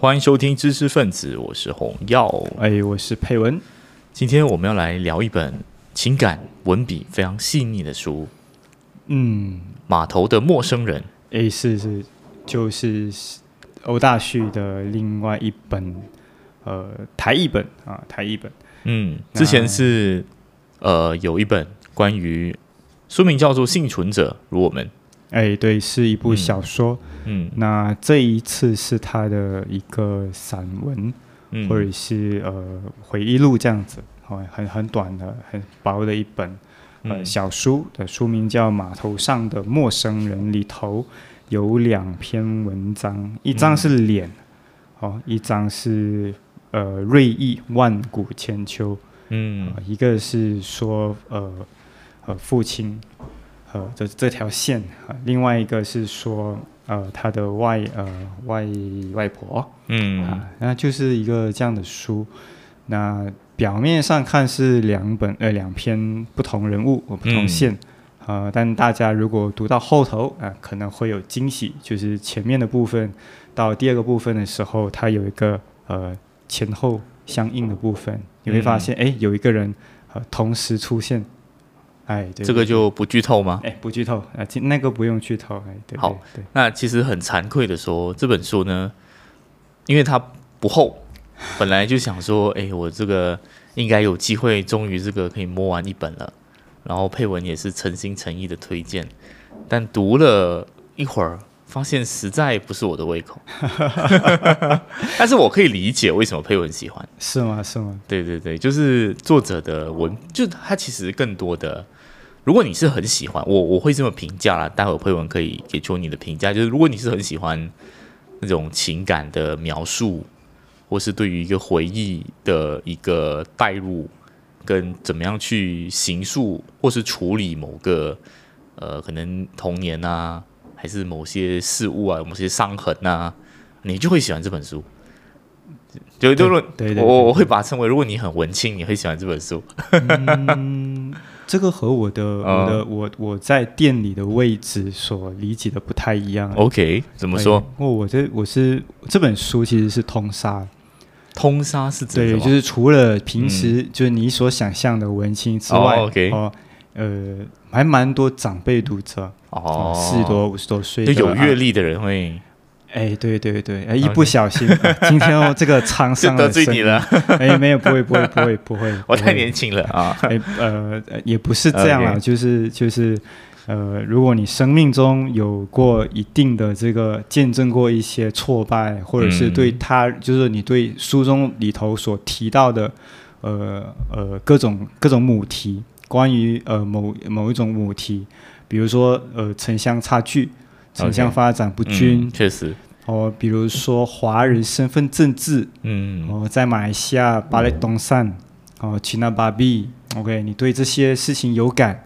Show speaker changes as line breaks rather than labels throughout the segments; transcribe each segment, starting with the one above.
欢迎收听知识分子，我是洪耀。
哎，我是佩文。
今天我们要来聊一本情感文笔非常细腻的书，
嗯，
码头的陌生人。
哎，是是，就是欧大旭的另外一本，呃，台译本啊，台译本。
嗯，之前是呃有一本关于书名叫做《幸存者如我们》。
哎，对，是一部小说。
嗯，
那这一次是他的一个散文，
嗯。
或者是呃回忆录这样子，哦，很很短的、很薄的一本呃
嗯。
小书的书名叫《码头上的陌生人》，里头有两篇文章，一张是脸，哦，一张是呃锐意万古千秋，
嗯。
呃一个是说呃呃父亲呃这这条线啊、另外一个是说呃他的外呃外外婆。
嗯。
啊，那就是一个这样的书。那表面上看是两本呃两篇不同人物不同
嗯。
线。呃，但大家如果读到后头啊、可能会有惊喜，就是前面的部分到第二个部分的时候，它有一个呃前后相应的部分，你会发现，哎、有一个人呃同时出现，哎，对
这个就不剧透吗？
哎不剧透啊，那个不用剧透，哎，对，
好那其实很惭愧的说，这本书呢，因为它不厚，本来就想说，哎，我这个应该有机会，终于这个可以摸完一本了。然后配文也是诚心诚意的推荐，但读了一会儿，发现实在不是我的胃口。但是我可以理解为什么配文喜欢。
是吗？是吗？
对对对，就是作者的文，就他其实更多的，如果你是很喜欢我，我会这么评价啦。待会儿配文可以给出你的评价，就是如果你是很喜欢那种情感的描述，或是对于一个回忆的一个代入，跟怎么样去形塑或是处理某个呃可能童年啊，还是某些事物啊，某些伤痕啊，你就会喜欢这本书。就就论我我会把它称为，如果你很文青，你会喜欢这本书。
嗯，这个和我的
嗯
我的我我在店里的位置所理解的不太一样。
OK，怎么说？
哎？我我这我是这本书其实是通杀，
通杀是指什
对，就是除了平时就是你所想象的文青之外，
哦
呃，还蛮多长辈读者，
哦，
四十多五十多岁
就有阅历的人会
哎，对对对，哎，一不小心，啊今天哦，这个沧桑
得罪你了，，
哎，没有，不会，不会，不会，不会，
我太年轻了啊。
哎，呃，呃也不是这样
啊
就是就是，呃，如果你生命中有过一定的这个见证过一些挫败，或者是
嗯
对他，就是你对书中里头所提到的，呃呃各种各种母题，关于呃某某一种母题，比如说呃城乡差距。城乡发展不均。
嗯，确实，
哦，比如说华人身份政治，
嗯。
哦，在马来西亚巴勒东山，哦，吉纳巴比，OK，你对这些事情有感，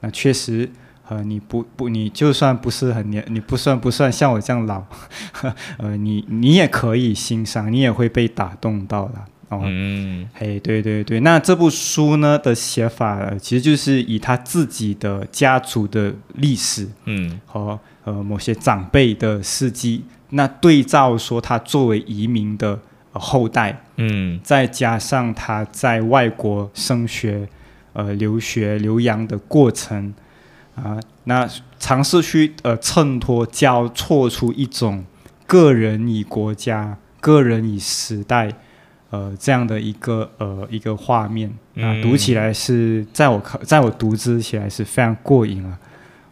那确实，呃，你不不，你就算不是很年，你不算不算像我这样老，呃，你你也可以欣赏，你也会被打动到的。哦，
嗯。
嘿，对对对，那这部书呢的写法，呃其实就是以他自己的家族的历史
嗯。
和呃某些长辈的事迹，那对照说他作为移民的、呃、后代，
嗯
再加上他在外国升学、呃留学、留洋的过程啊，那尝试去呃衬托、交错出一种个人与国家、个人与时代。呃，这样的一个呃一个画面啊，
嗯
读起来是在我看，在我读之起来是非常过瘾啊。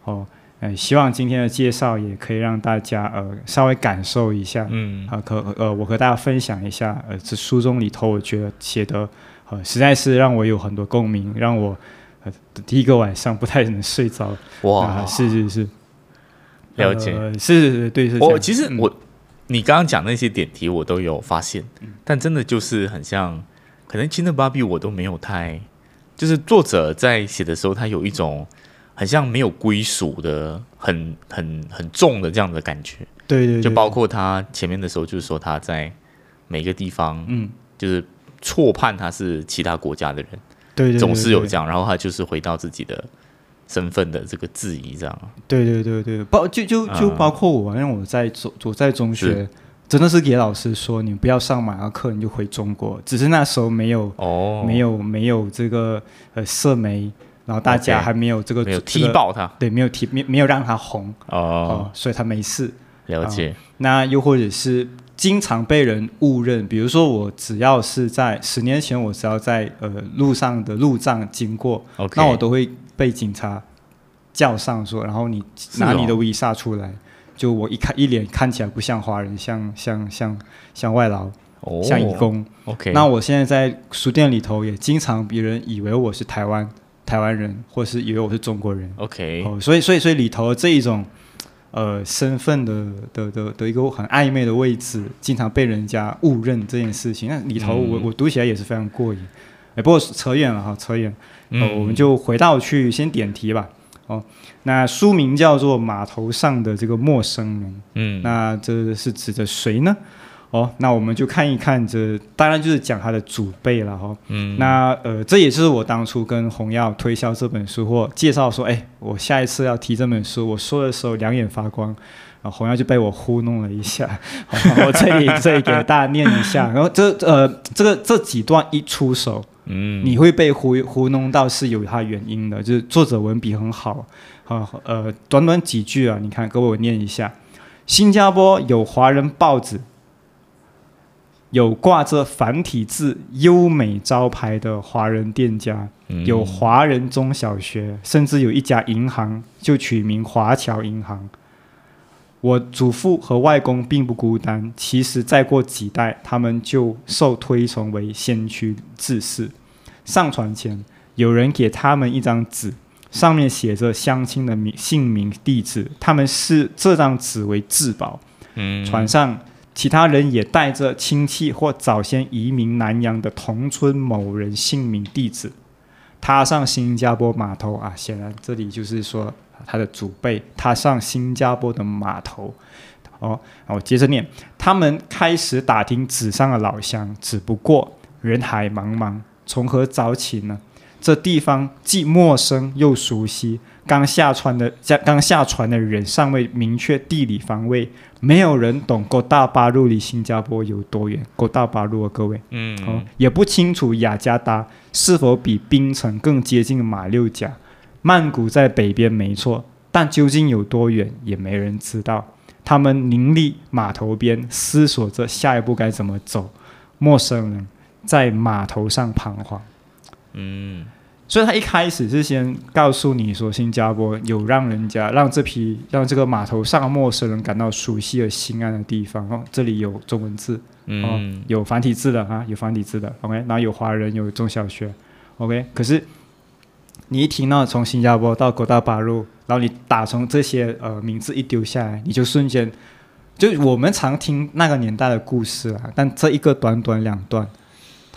哦，呃，希望今天的介绍也可以让大家呃稍微感受一下，
嗯
啊，可呃，我和大家分享一下，呃，这书中里头，我觉得写的呃，实在是让我有很多共鸣，让我呃第一个晚上不太能睡着。
哇
啊，，是是是，
了解。
呃是是是，对是。
我其实
嗯
我，你刚刚讲那些点题我都有发现，
嗯
但真的就是很像，可能《金的芭比》我都没有太，就是作者在写的时候，他有一种很像没有归属的、很很很重的这样的感觉，
对对对，
就包括他前面的时候，就是说他在每个地方，
嗯，
就是错判他是其他国家的人，
对对对，
总是有
对。
这样，然后他就是回到自己的身份的这个质疑，这样，
对对对对，包就就就
嗯
包括我，因为我在中我在中学，真的是给老师说你不要上马拉课，你就回中国。只是那时候没有
哦，
没有没有这个呃社媒，然后大家还没有这个
没有踢爆他。
对，没有踢没没有让他红。哦。
哦，
所以他没事。
了解，
那又或者是经常被人误认，比如说我只要是在十年前，我只要在呃路上的路障经过那我都会被警察叫上说，然后你拿你的 visa 出来，就我一看一脸看起来不像华人，像像像像外劳，
哦。
像义工。
OK，
那我现在在书店里头也经常别人以为我是台湾台湾人，或是以为我是中国人。
OK，
哦，所以所以所以里头这一种呃身份的的的的一个很暧昧的位置，经常被人家误认这件事情，那里头我、
嗯
我读起来也是非常过瘾。哎，不过扯远了哈，扯远。
嗯
呃，我们就回到去先点题吧。哦，那书名叫做《码头上的这个陌生人》，
嗯，
那这是指的谁呢？哦，那我们就看一看这，当然就是讲他的祖辈了哈、哦。
嗯，
那呃，这也是我当初跟洪耀推销这本书或介绍说，哎，我下一次要提这本书，我说的时候两眼发光，然后洪耀就被我糊弄了一下。好我这里这里给大家念一下，然后这呃这个这几段一出手，
嗯，
你会被糊糊弄到是有它原因的，就是作者文笔很好，啊呃，短短几句啊，你看，给我念一下。新加坡有华人报纸，有挂着繁体字优美招牌的华人店家，
嗯
有华人中小学，甚至有一家银行就取名华侨银行。我祖父和外公并不孤单，其实再过几代，他们就受推崇为先驱志士。上船前，有人给他们一张纸，上面写着乡亲的名姓名、地址，他们视这张纸为至宝。
嗯
船上其他人也带着亲戚或早先移民南洋的同村某人姓名、地址，踏上新加坡码头啊。显然，这里就是说他的祖辈踏上新加坡的码头。哦，我接着念，他们开始打听纸上的老乡，只不过人海茫茫，从何找起呢？这地方既陌生又熟悉，刚下船的刚刚下船的人尚未明确地理方位，没有人懂狗大巴路离新加坡有多远。狗大巴路啊，各位，哦
嗯，
也不清楚雅加达是否比槟城更接近马六甲。曼谷在北边没错，但究竟有多远，也没人知道。他们凝立码头边，思索着下一步该怎么走。陌生人在码头上彷徨。
嗯
所以他一开始是先告诉你说，新加坡有让人家让这批让这个码头上的陌生人感到熟悉而心安的地方。哦，这里有中文字，哦
嗯，
有繁体字的啊，有繁体字的，OK，然后有华人，有中小学，OK。可是你一听到从新加坡到国道八路，然后你打从这些呃名字一丢下来，你就瞬间，就我们常听那个年代的故事啊，但这一个短短两段，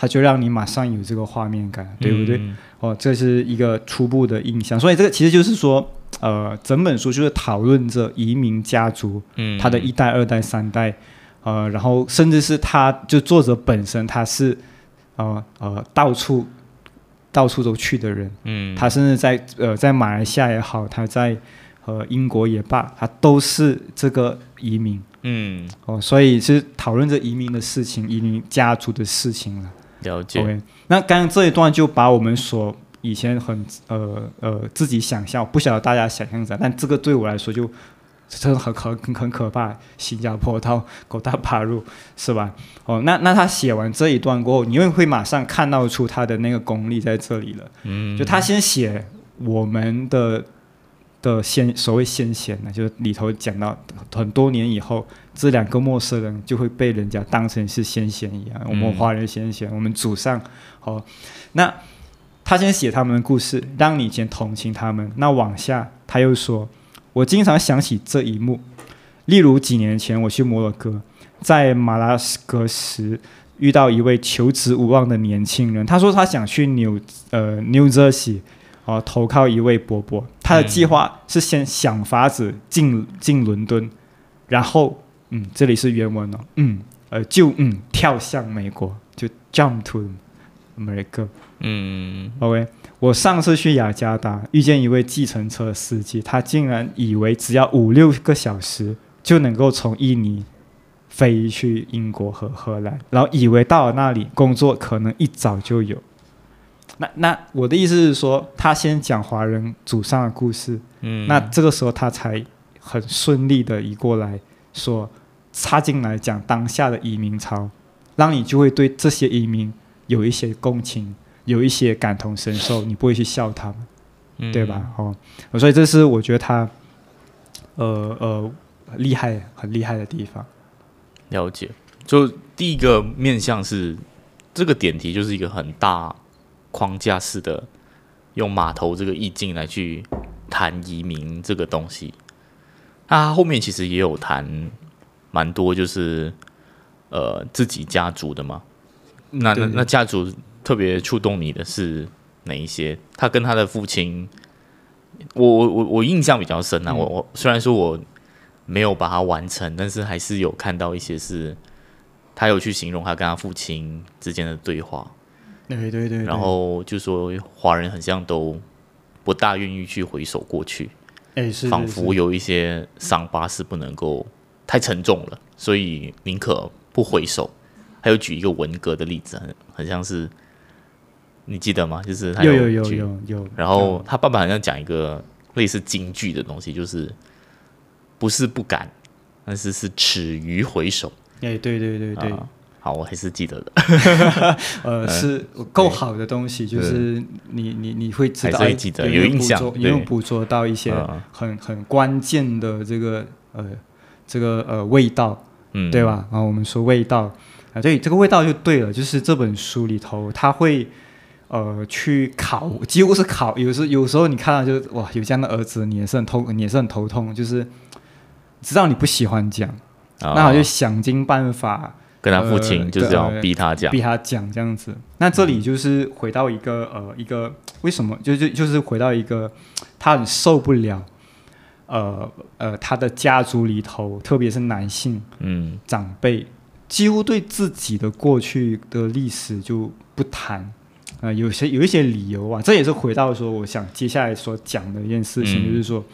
它就让你马上有这个画面感，对不对？
嗯？
哦，这是一个初步的印象，所以这个其实就是说，呃，整本书就是讨论着移民家族
嗯，
他的一代、二代、三代，呃，然后甚至是他就作者本身，他是呃呃到处到处都去的人，
嗯，
他甚至在呃在马来西亚也好，他在呃英国也罢，他都是这个移民
嗯
哦，所以是讨论着移民的事情，移民家族的事情了。
了解
，OK，那刚刚这一段就把我们所以前很呃呃自己想象，不晓得大家想象怎样，但这个对我来说就真的很很很很可怕。新加坡到狗大巴路是吧？哦，那那他写完这一段过后，你会会马上看到出他的那个功力在这里了。
嗯，
就他先写我们的的先所谓先贤呢，就是里头讲到很多年以后，这两个陌生人就会被人家当成是先贤一样，我们
嗯
华人先贤，我们祖上哦，那他先写他们的故事，让你先同情他们。那往下他又说，我经常想起这一幕，例如几年前我去摩洛哥，在马拉斯格什遇到一位求职无望的年轻人，他说他想去纽呃 New Jersey 哦投靠一位伯伯，他的计划是先想法子进进伦敦，然后嗯这里是原文哦，嗯呃就嗯跳向美国，就 jump to America。
嗯
OK，我上次去雅加达遇见一位计程车司机，他竟然以为只要五六个小时就能够从印尼飞去英国和荷兰，然后以为到了那里工作可能一早就有。那那我的意思是说，他先讲华人祖上的故事，
嗯，
那这个时候他才很顺利的移过来说插进来讲当下的移民潮，让你就会对这些移民有一些共情，有一些感同身受，你不会去笑他们。
嗯
对吧？？哦，所以这是我觉得他，呃呃，厉害，很厉害的地方。
了解。就第一个面向是这个点题，就是一个很大框架式的，用码头这个意境来去谈移民这个东西。那他后面其实也有谈蛮多，就是呃自己家族的嘛。那那那家族特别触动你的是哪一些？他跟他的父亲，我我我我印象比较深啊。
嗯
我我虽然说我没有把它完成，但是还是有看到一些是他有去形容他跟他父亲之间的对话，
对对对对
然后就说华人很像都不大愿意去回首过去，
哎是
仿佛有一些伤疤是不能够太沉重了，所以宁可不回首。还有举一个文革的例子，很很像是，你记得吗？就是他
有有有
举
有有，
然后他爸爸好像讲一个类似京剧的东西，就是不是不敢，但是是耻于回首。
哎对对对对，
啊好，我还是记得的，
呃
嗯
是够好的东西，就是你你你会知道，哎
还是记得
有
有印象
有
对。
捕捉到一些
嗯。
很很关键的这个呃这个呃味道，
嗯，
对？吧？然后我们说味道啊，对，这个味道就对了，就是这本书里头，他会呃去考，几乎是考，有时有时候你看到就是哇，有这样的儿子，你也是很头，你也是很头痛，就是知道你不喜欢讲，
啊
那我就想尽办法
跟他父亲
呃
就是要逼他讲，
逼他讲这样子。那这里就是回到一个呃一个为什么？就就就是回到一个他很受不了。呃呃，他的家族里头，特别是男性，
嗯。
长辈几乎对自己的过去的历史就不谈，呃，有些有一些理由啊，这也是回到说，我想接下来所讲的一件事情，
嗯。
就是说，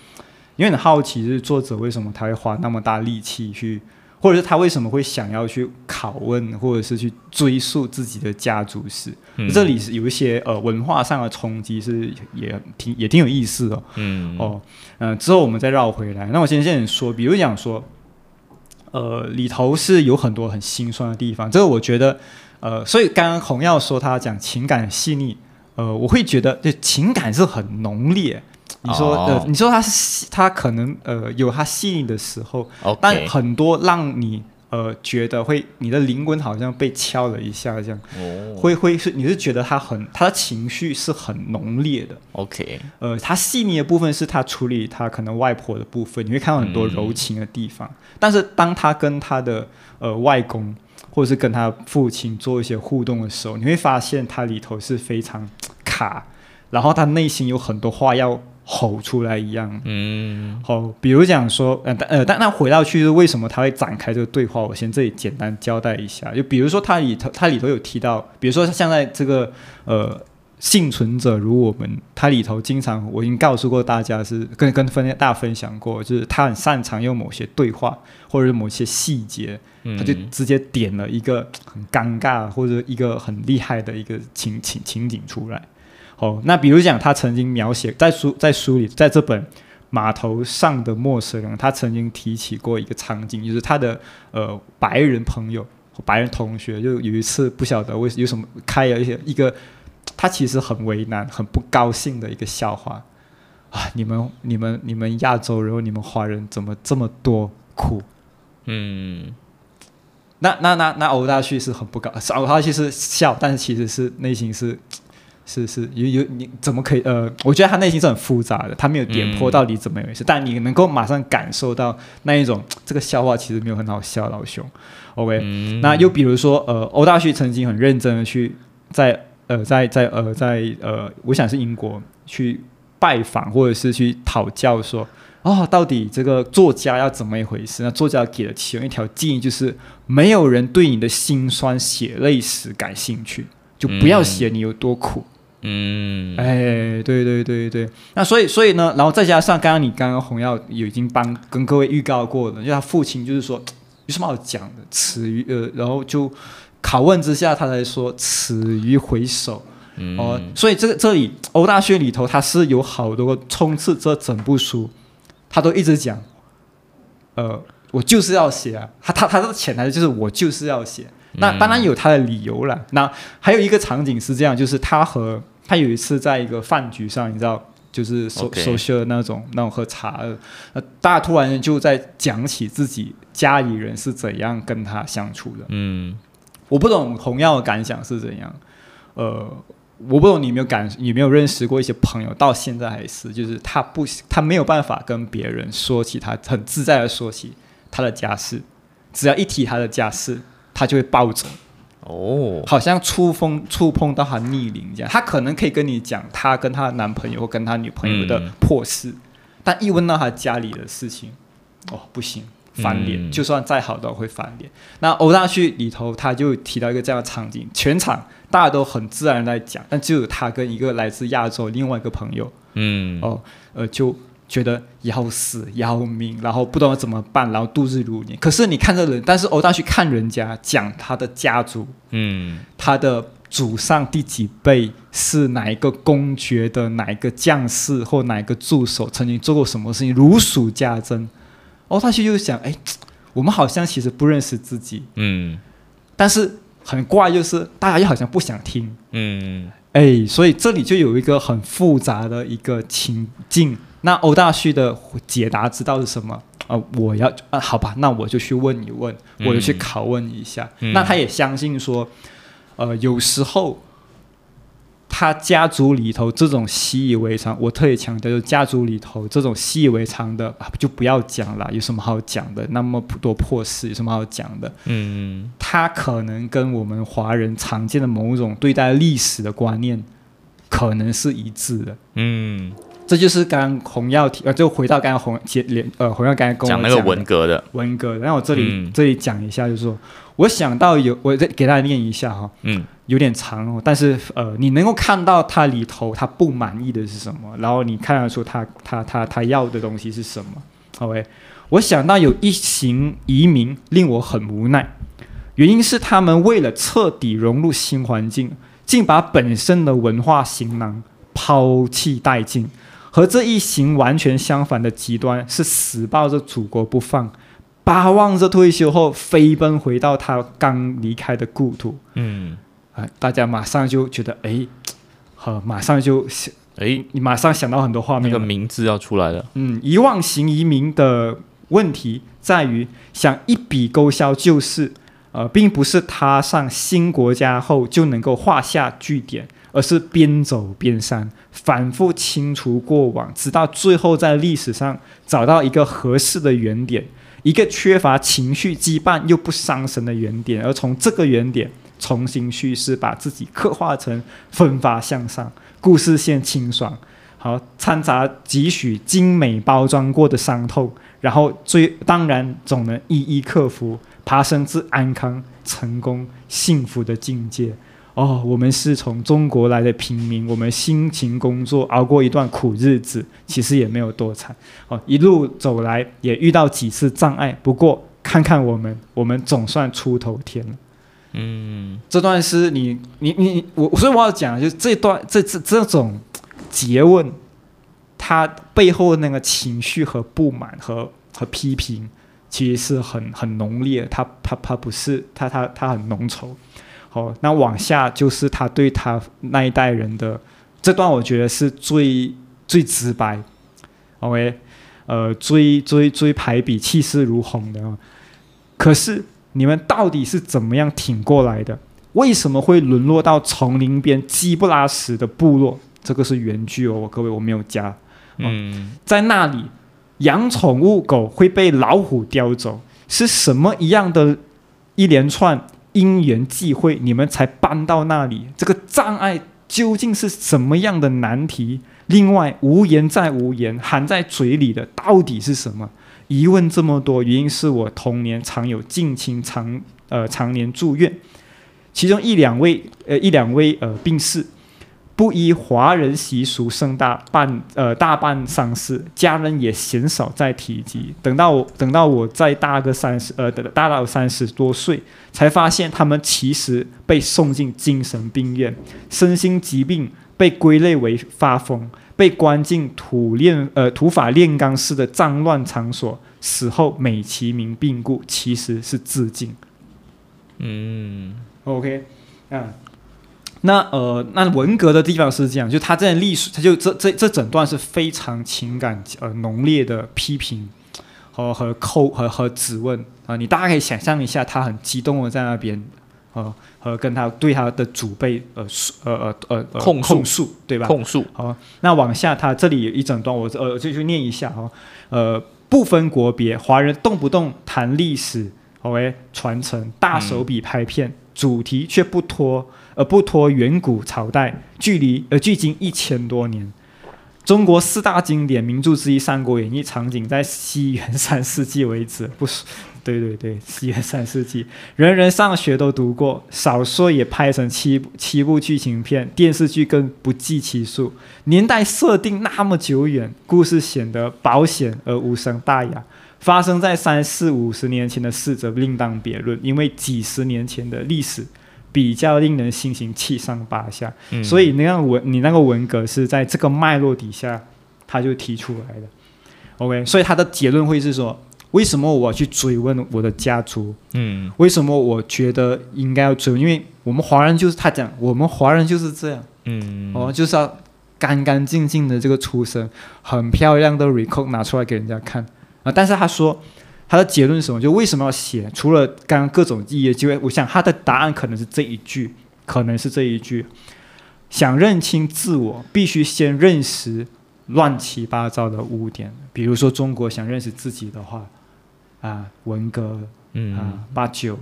因为很好奇，就是作者为什么他会花那么大力气去，或者是他为什么会想要去拷问，或者是去追溯自己的家族史，
嗯
这里是有一些呃文化上的冲击，是也挺也挺有意思的、
嗯
哦，嗯、之后我们再绕回来。那我先先说，比如讲说，呃，里头是有很多很心酸的地方，这个我觉得，呃，所以刚刚洪耀说他讲情感细腻，呃，我会觉得，就情感是很浓烈。你说，
哦。
呃，你说他是他可能呃有他细腻的时候，但很多让你呃觉得会你的灵魂好像被敲了一下，这样。
哦。
会会是你是觉得他很他的情绪是很浓烈的。
，OK，
呃，他细腻的部分是他处理他可能外婆的部分，你会看到很多
嗯。
柔情的地方。但是当他跟他的呃外公或者是跟他父亲做一些互动的时候，你会发现他里头是非常卡，然后他内心有很多话要吼出来一样。
嗯
好，比如讲说，呃，但呃，但那回到去是为什么他会展开这个对话？我先这里简单交代一下，就比如说他里头，他里头有提到，比如说像在这个呃幸存者如我们，他里头经常我已经告诉过大家是跟跟分大家分享过，就是他很擅长用某些对话或者是某些细节，
嗯，
他就直接点了一个很尴尬或者一个很厉害的一个情情情景出来。哦，那比如讲，他曾经描写在书在书里，在这本码头上的陌生人，他曾经提起过一个场景，就是他的呃白人朋友、白人同学，就有一次不晓得为有什么开了一些一个，他其实很为难、很不高兴的一个笑话啊！你们、你们、你们亚洲人、你们华人怎么这么多苦？
嗯
那那那那欧大旭是很不高，是欧大旭是笑，但是其实是内心是是是有有你怎么可以呃？我觉得他内心是很复杂的，他没有点破
嗯
到底怎么一回事，但你能够马上感受到那一种这个笑话其实没有很好笑，老兄。OK，、
嗯，
那又比如说呃，欧大旭曾经很认真的去在呃在在呃在呃，我想是英国去拜访或者是去讨教说。哦，到底这个作家要怎么一回事？那作家给了其中一条建议，就是没有人对你的辛酸血泪史感兴趣，就不要写你有多苦。
嗯
哎，对对对对，那所以所以呢，然后再加上刚刚你刚刚洪耀有已经帮跟各位预告过了，因为他父亲就是说，有什么好讲的？耻于呃，然后就拷问之下，他才说耻于回首。
嗯
哦，所以这个这里欧大学里头，它是有好多个充斥这整部书，他都一直讲，呃，我就是要写啊，他他他的潜台词就是我就是要写。那当然有他的理由了。那还有一个场景是这样，就是他和他有一次在一个饭局上，你知道，就是手
OK
手写那种那种喝茶的，呃，大家突然就在讲起自己家里人是怎样跟他相处的。
嗯。
我不懂同样的感想是怎样，呃，我不懂你有没有感，有没有认识过一些朋友，到现在还是，就是他不，他没有办法跟别人说起他很自在的说起他的家事，只要一提他的家事，他就会暴走，
哦，
好像触碰触碰到他逆鳞这样。他可能可以跟你讲他跟他男朋友或跟他女朋友的
嗯
破事，但一问到他家里的事情，哦，不行。翻脸，
嗯
就算再好都会翻脸。那欧大旭里头，他就提到一个这样的场景，全场大家都很自然地在讲，但只有他跟一个来自亚洲另外一个朋友，
嗯
哦，呃，就觉得要死要命，然后不知道怎么办，然后度日如年。可是你看这人，但是欧大去看人家讲他的家族，
嗯
他的祖上第几辈是哪一个公爵的哪一个将士或哪一个助手，曾经做过什么事情，如数家珍。欧大去就想，哎，我们好像其实不认识自己，
嗯
但是很怪，就是大家又好像不想听。
嗯
哎，所以这里就有一个很复杂的一个情境。那欧大旭的解答知道是什么？啊、我要啊，好吧，那我就去问一问，我就去
嗯
拷问一下。
嗯
那他也相信说，呃，有时候他家族里头这种习以为常，我特别强调，就是家族里头这种习以为常的，啊、就不要讲了，有什么好讲的？那么多破事，有什么好讲的？
嗯
他可能跟我们华人常见的某种对待历史的观念可能是一致的。
嗯，
这就是刚刚洪耀提，呃，就回到刚刚洪杰连呃洪耀刚才跟我
讲那个
的
文革的，
文革，然后我这里、
嗯。
这里讲一下，就是说我想到有，我再给大家念一下哈，
嗯。
有点长哦，但是呃，你能够看到它里头他不满意的是什么，然后你看得出他他他他要的东西是什么。OK，我想到有一行移民令我很无奈，原因是他们为了彻底融入新环境，竟把本身的文化行囊抛弃殆尽。和这一行完全相反的极端是死抱着祖国不放，巴望着退休后飞奔回到他刚离开的故土。
嗯，
啊、大家马上就觉得，哎，好，马上就想，
哎，
你马上想到很多画面
那个。名字要出来了，
嗯，遗忘型移民的问题在于想一笔勾销旧事，呃，并不是踏上新国家后就能够画下句点，而是边走边删，反复清除过往，直到最后在历史上找到一个合适的原点，一个缺乏情绪羁绊又不伤神的原点，而从这个原点重新叙事，把自己刻画成奋发向上，故事线清爽。好，掺杂几许精美包装过的伤痛，然后最当然总能一一克服，爬升至安康、成功、幸福的境界。哦，我们是从中国来的平民，我们辛勤工作，熬过一段苦日子，其实也没有多惨。哦，一路走来也遇到几次障碍，不过看看我们，我们总算出头天了。
嗯
这段诗你你你我，所以我要讲，就是这段这这这种诘问，他背后的那个情绪和不满和和批评，其实是很很浓烈的，它它它不是他他他很浓稠。好，那往下就是他对他那一代人的这段，我觉得是最最直白，OK，呃，最最最排比，气势如虹的啊。可是你们到底是怎么样挺过来的？为什么会沦落到丛林边鸡不拉屎的部落？这个是原句哦，各位我没有加。
嗯
在那里，养宠物狗会被老虎叼走，是什么一样的一连串因缘际会，你们才搬到那里？这个障碍究竟是什么样的难题？另外，无言再无言，含在嘴里的到底是什么？疑问这么多，原因是我童年常有近亲常呃常年住院，其中一两位呃一两位呃病逝，不依华人习俗，盛大办呃大办丧事，家人也鲜少再提及。等到我等到我再大个三十呃大到三十多岁，才发现他们其实被送进精神病院，身心疾病被归类为发疯，被关进土炼呃土法炼钢式的脏乱场所，死后美其名病故，其实是自尽。
嗯
OK，啊，那呃，那文革的地方是这样，就他在历史，他就这这这整段是非常情感呃浓烈的批评和和扣和和质问啊、你大家可以想象一下，他很激动的在那边呃和跟他对他的祖辈呃诉呃呃呃呃
控诉
控诉对吧？
控诉，
好，那往下，他这里有一整段，我呃就去念一下哦。呃，不分国别，华人动不动谈历史，OK，传承，大手笔拍片，主题却不脱而不脱远古朝代，距离呃距今一千多年。中国四大经典名著之一《三国演义》场景在西元三世纪为止，不 是？对对对，西元三世纪，人人上学都读过，少说也拍成七七部剧情片，电视剧更不计其数。年代设定那么久远，故事显得保险而无伤大雅。发生在三四五十年前的事则另当别论，因为几十年前的历史比较令人心情七上八下。
嗯
所以那样文，你那个文革是在这个脉络底下，他就提出来的。OK，所以他的结论会是说，为什么我要去追问我的家族？
嗯
为什么我觉得应该要追问？因为我们华人就是他讲，我们华人就是这样。
嗯
哦，就是要干干净净的这个出身，很漂亮的 record 拿出来给人家看啊。但是他说他的结论是什么？就为什么要写？除了刚刚各种意义的机会，我想他的答案可能是这一句，可能是这一句：想认清自我，必须先认识乱七八糟的污点。比如说中国想认识自己的话，啊，文革
嗯
啊，八九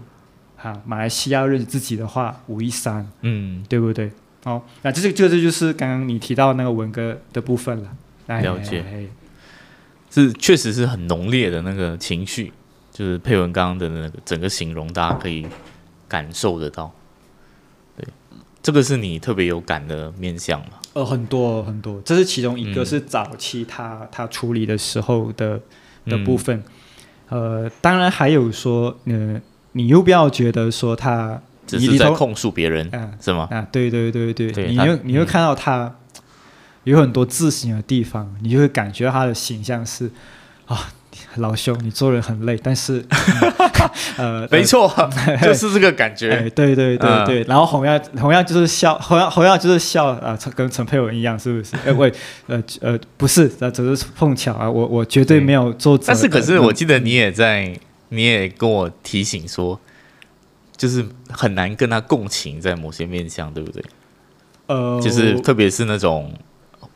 啊，马来西亚要认识自己的话，五一三。
嗯
对不对？哦，那这个这个就是刚刚你提到那个文革的部分了。哎
了解
哎哎
是确实是很浓烈的那个情绪，就是佩文刚刚的那个整个形容，大家可以感受得到。对，这个是你特别有感的面相嘛？
呃，很多很多，这是其中一个
嗯
是早期他他处理的时候的的
嗯
部分。呃，当然还有说，呃，你又不要觉得说他
只
你里头
是在控诉别人，
啊
是吗？
啊，对对对对，
对
你又你会
嗯
看到他有很多自省的地方，你就会感觉他的形象是啊，老兄，你做人很累，但是、嗯 呃，
没错，就是这个感
哎，
觉。
对对对
嗯
对，然后洪耀洪耀就是笑，洪耀洪耀就是笑啊，陈跟陈佩文一样，是不是？哎 喂，呃呃，不是，那只是碰巧啊，我我绝对没有做。
但是，可是
呃
我记得你也在，你也跟我提醒说，就是很难跟他共情，在某些面向，对不对？
呃，
就是特别是那种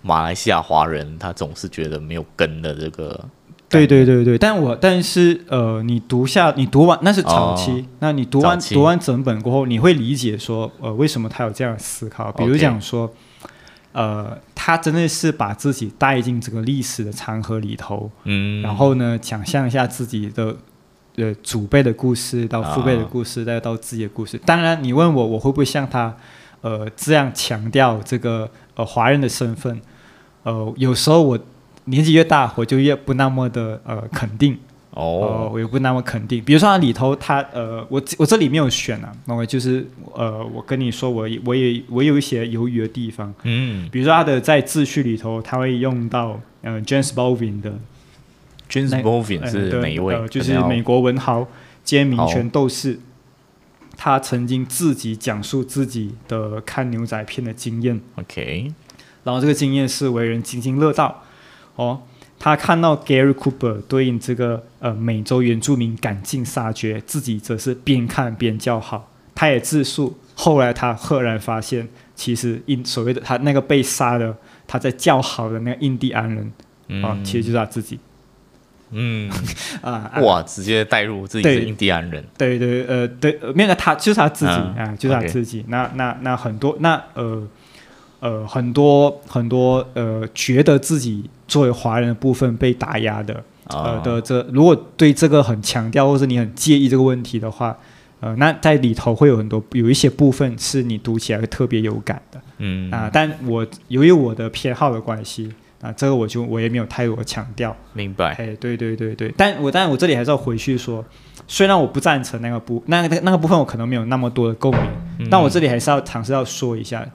马来西亚华人，他总是觉得没有根的这个，
对对对对，但我但是呃，你读下你读完那是早期，
哦
那你读完读完整本过后，你会理解说呃为什么他有这样的思考，比如讲说。呃，他真的是把自己带进这个历史的长河里头，
嗯，
然后呢，想象一下自己的呃祖辈的故事，到父辈的故事，再到自己的故事。当然，你问我我会不会像他呃这样强调这个呃华人的身份？呃，有时候我年纪越大，我就越不那么的呃肯定。呃，
哦，
我也不那么肯定。比如说它里头它，呃，我我这里没有选啊，那我就是呃，我跟你说，我我也我有一些犹豫的地方。
嗯
比如说它的在秩序里头，它会用到呃 James Baldwin 的
，James
那
Baldwin
呃
是
的
哪一位？
呃，就是美国文豪兼民权斗士。他曾经自己讲述自己的看牛仔片的经验
，OK，
然后这个经验是为人津津乐道。哦，他看到 Gary Cooper 对应这个呃美洲原住民赶尽杀绝，自己则是边看边叫好。他也自述，后来他赫然发现，其实印所谓的他那个被杀的，他在叫好的那个印第安人啊、
嗯，
其实就是他自己
嗯，
啊。啊
哇，直接带入自己是印第安人，
对对呃对，呃没有他就是他自己、
嗯
啊，就是他自己。那那那很多那呃呃很多很多呃觉得自己作为华人的部分被打压的呃
啊
的这，如果对这个很强调，或是你很介意这个问题的话，呃，那在里头会有很多有一些部分是你读起来会特别有感的。
嗯。
啊。但我由于我的偏好的关系啊，这个我就我也没有太多强调。
明白，
哎，对对对对，但我但是我这里还是要回去说，虽然我不赞成那个部那个那个部分，我可能没有那么多的共鸣，
嗯。
但我这里还是要尝试要说一下，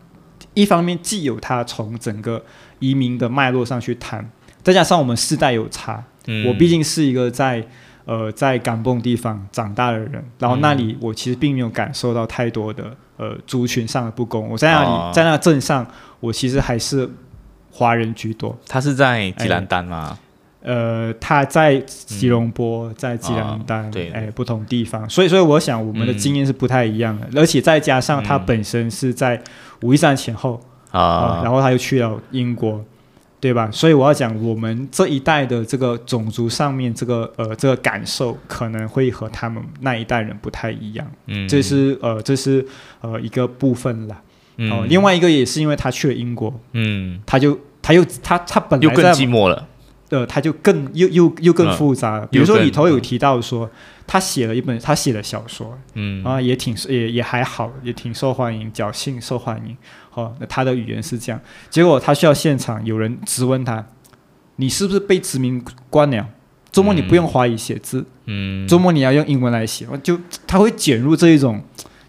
一方面既有他从整个移民的脉络上去谈，再加上我们世代有差，
嗯
我毕竟是一个在呃在港蹦地方长大的人，然后那里我其实并没有感受到太多的呃族群上的不公，我在那里、
哦
在那镇上，我其实还是华人居多。
他是在吉兰丹吗？
呃，他在吉隆坡，在吉兰丹，
哦对。
哎，不同地方，所以，所以我想我们的经验是不太一样的，而且再加上他
嗯
本身是在五一三前后啊、
啊，
然后他又去了英国，对吧？所以我要讲我们这一代的这个种族上面这个呃这个感受，可能会和他们那一代人不太一样，
嗯。
这是呃这是呃一个部分啦。
嗯。
哦，另外一个也是因为他去了英国，
嗯。
他就他又他他本来
又更寂寞了，
呃，他就更又又又更
嗯
复杂了。比如说里头有提到说，他写了一本，他写的小说，
嗯
啊，也挺也也还好，也挺受欢迎，侥幸受欢迎。哦，那他的语言是这样，结果他需要现场有人质问他，你是不是被殖民官了？周末你不用华语写字，
嗯
周末你要用英文来写，就他会卷入这一种，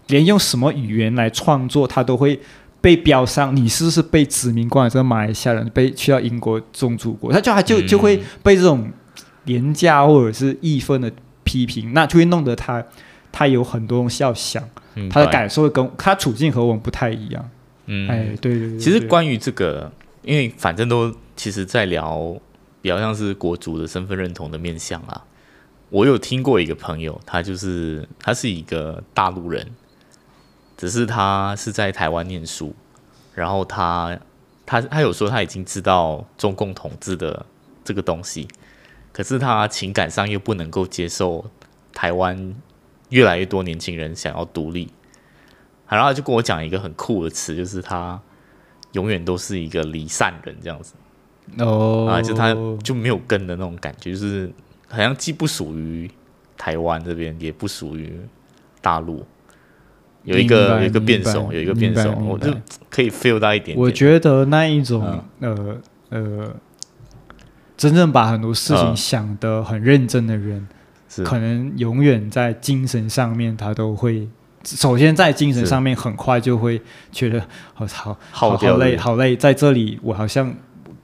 连用什么语言来创作，他都会被标上你是不是被殖民过来这个马来西亚人，被去到英国种祖国，他就他就
嗯
就会被这种廉价或者是义愤的批评，那就会弄得他他有很多东西要想，他的感受跟他处境和我们不太一样。
嗯
哎，对对对，对
其实关于这个，因为反正都其实在聊比较像是国足的身份认同的面向啊。我有听过一个朋友，他就是他是一个大陆人，只是他是在台湾念书，然后他他他有说他已经知道中共统治的这个东西，可是他情感上又不能够接受台湾越来越多年轻人想要独立，然后他就跟我讲一个很酷的词，就是他永远都是一个离散人这样子。
哦，
啊，就他就没有根的那种感觉，就是好像既不属于台湾这边，也不属于大陆。有一个有一个变手，有一个变手，
明白
我就可以 feel 到一点点。
我觉得那一种、
嗯
呃呃，真正把很多事情
嗯
想得很认真的人，
是
可能永远在精神上面他都会。首先，在精神上面很快就会觉得，好好好好累，好累。在这里，我好像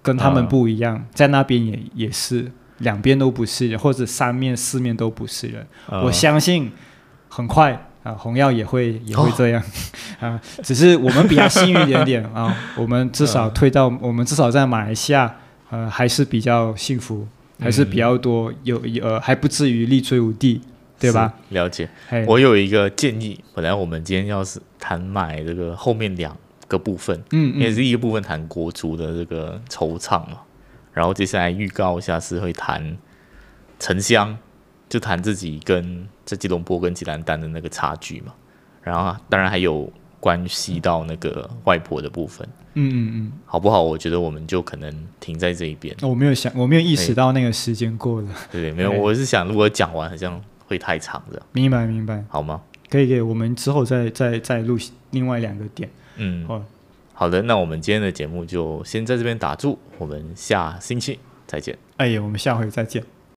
跟他们
嗯
不一样，在那边也也是两边都不是人，或者三面四面都不是人。
嗯
我相信很快啊，红药也会也会
哦
这样、啊，只是我们比较幸运一点点啊，我们至
嗯
少退到我们至少在马来西亚，呃，还是比较幸福，还是比较多有呃，还不至于立锥无地，对吧？？
了解。我有一个建议，本来我们今天要是谈买这个后面两个部分，
嗯嗯，
也是一个部分谈国足的这个惆怅嘛，然后接下来预告一下是会谈城乡，就谈自己跟在吉隆坡跟吉兰丹的那个差距嘛，然后当然还有关系到那个外婆的部分，
嗯嗯嗯，
好不好？我觉得我们就可能停在这一边，
我没有想，我没有意识到那个时间过了，
对对？没有，
哎
我是想如果讲完好像会太长了，
明白明白，
好吗？
可以可以，我们之后再再再录另外两个点，
嗯。
好，
好的，那我们今天的节目就先在这边打住，我们下星期再见。
哎呀，我们下回再见。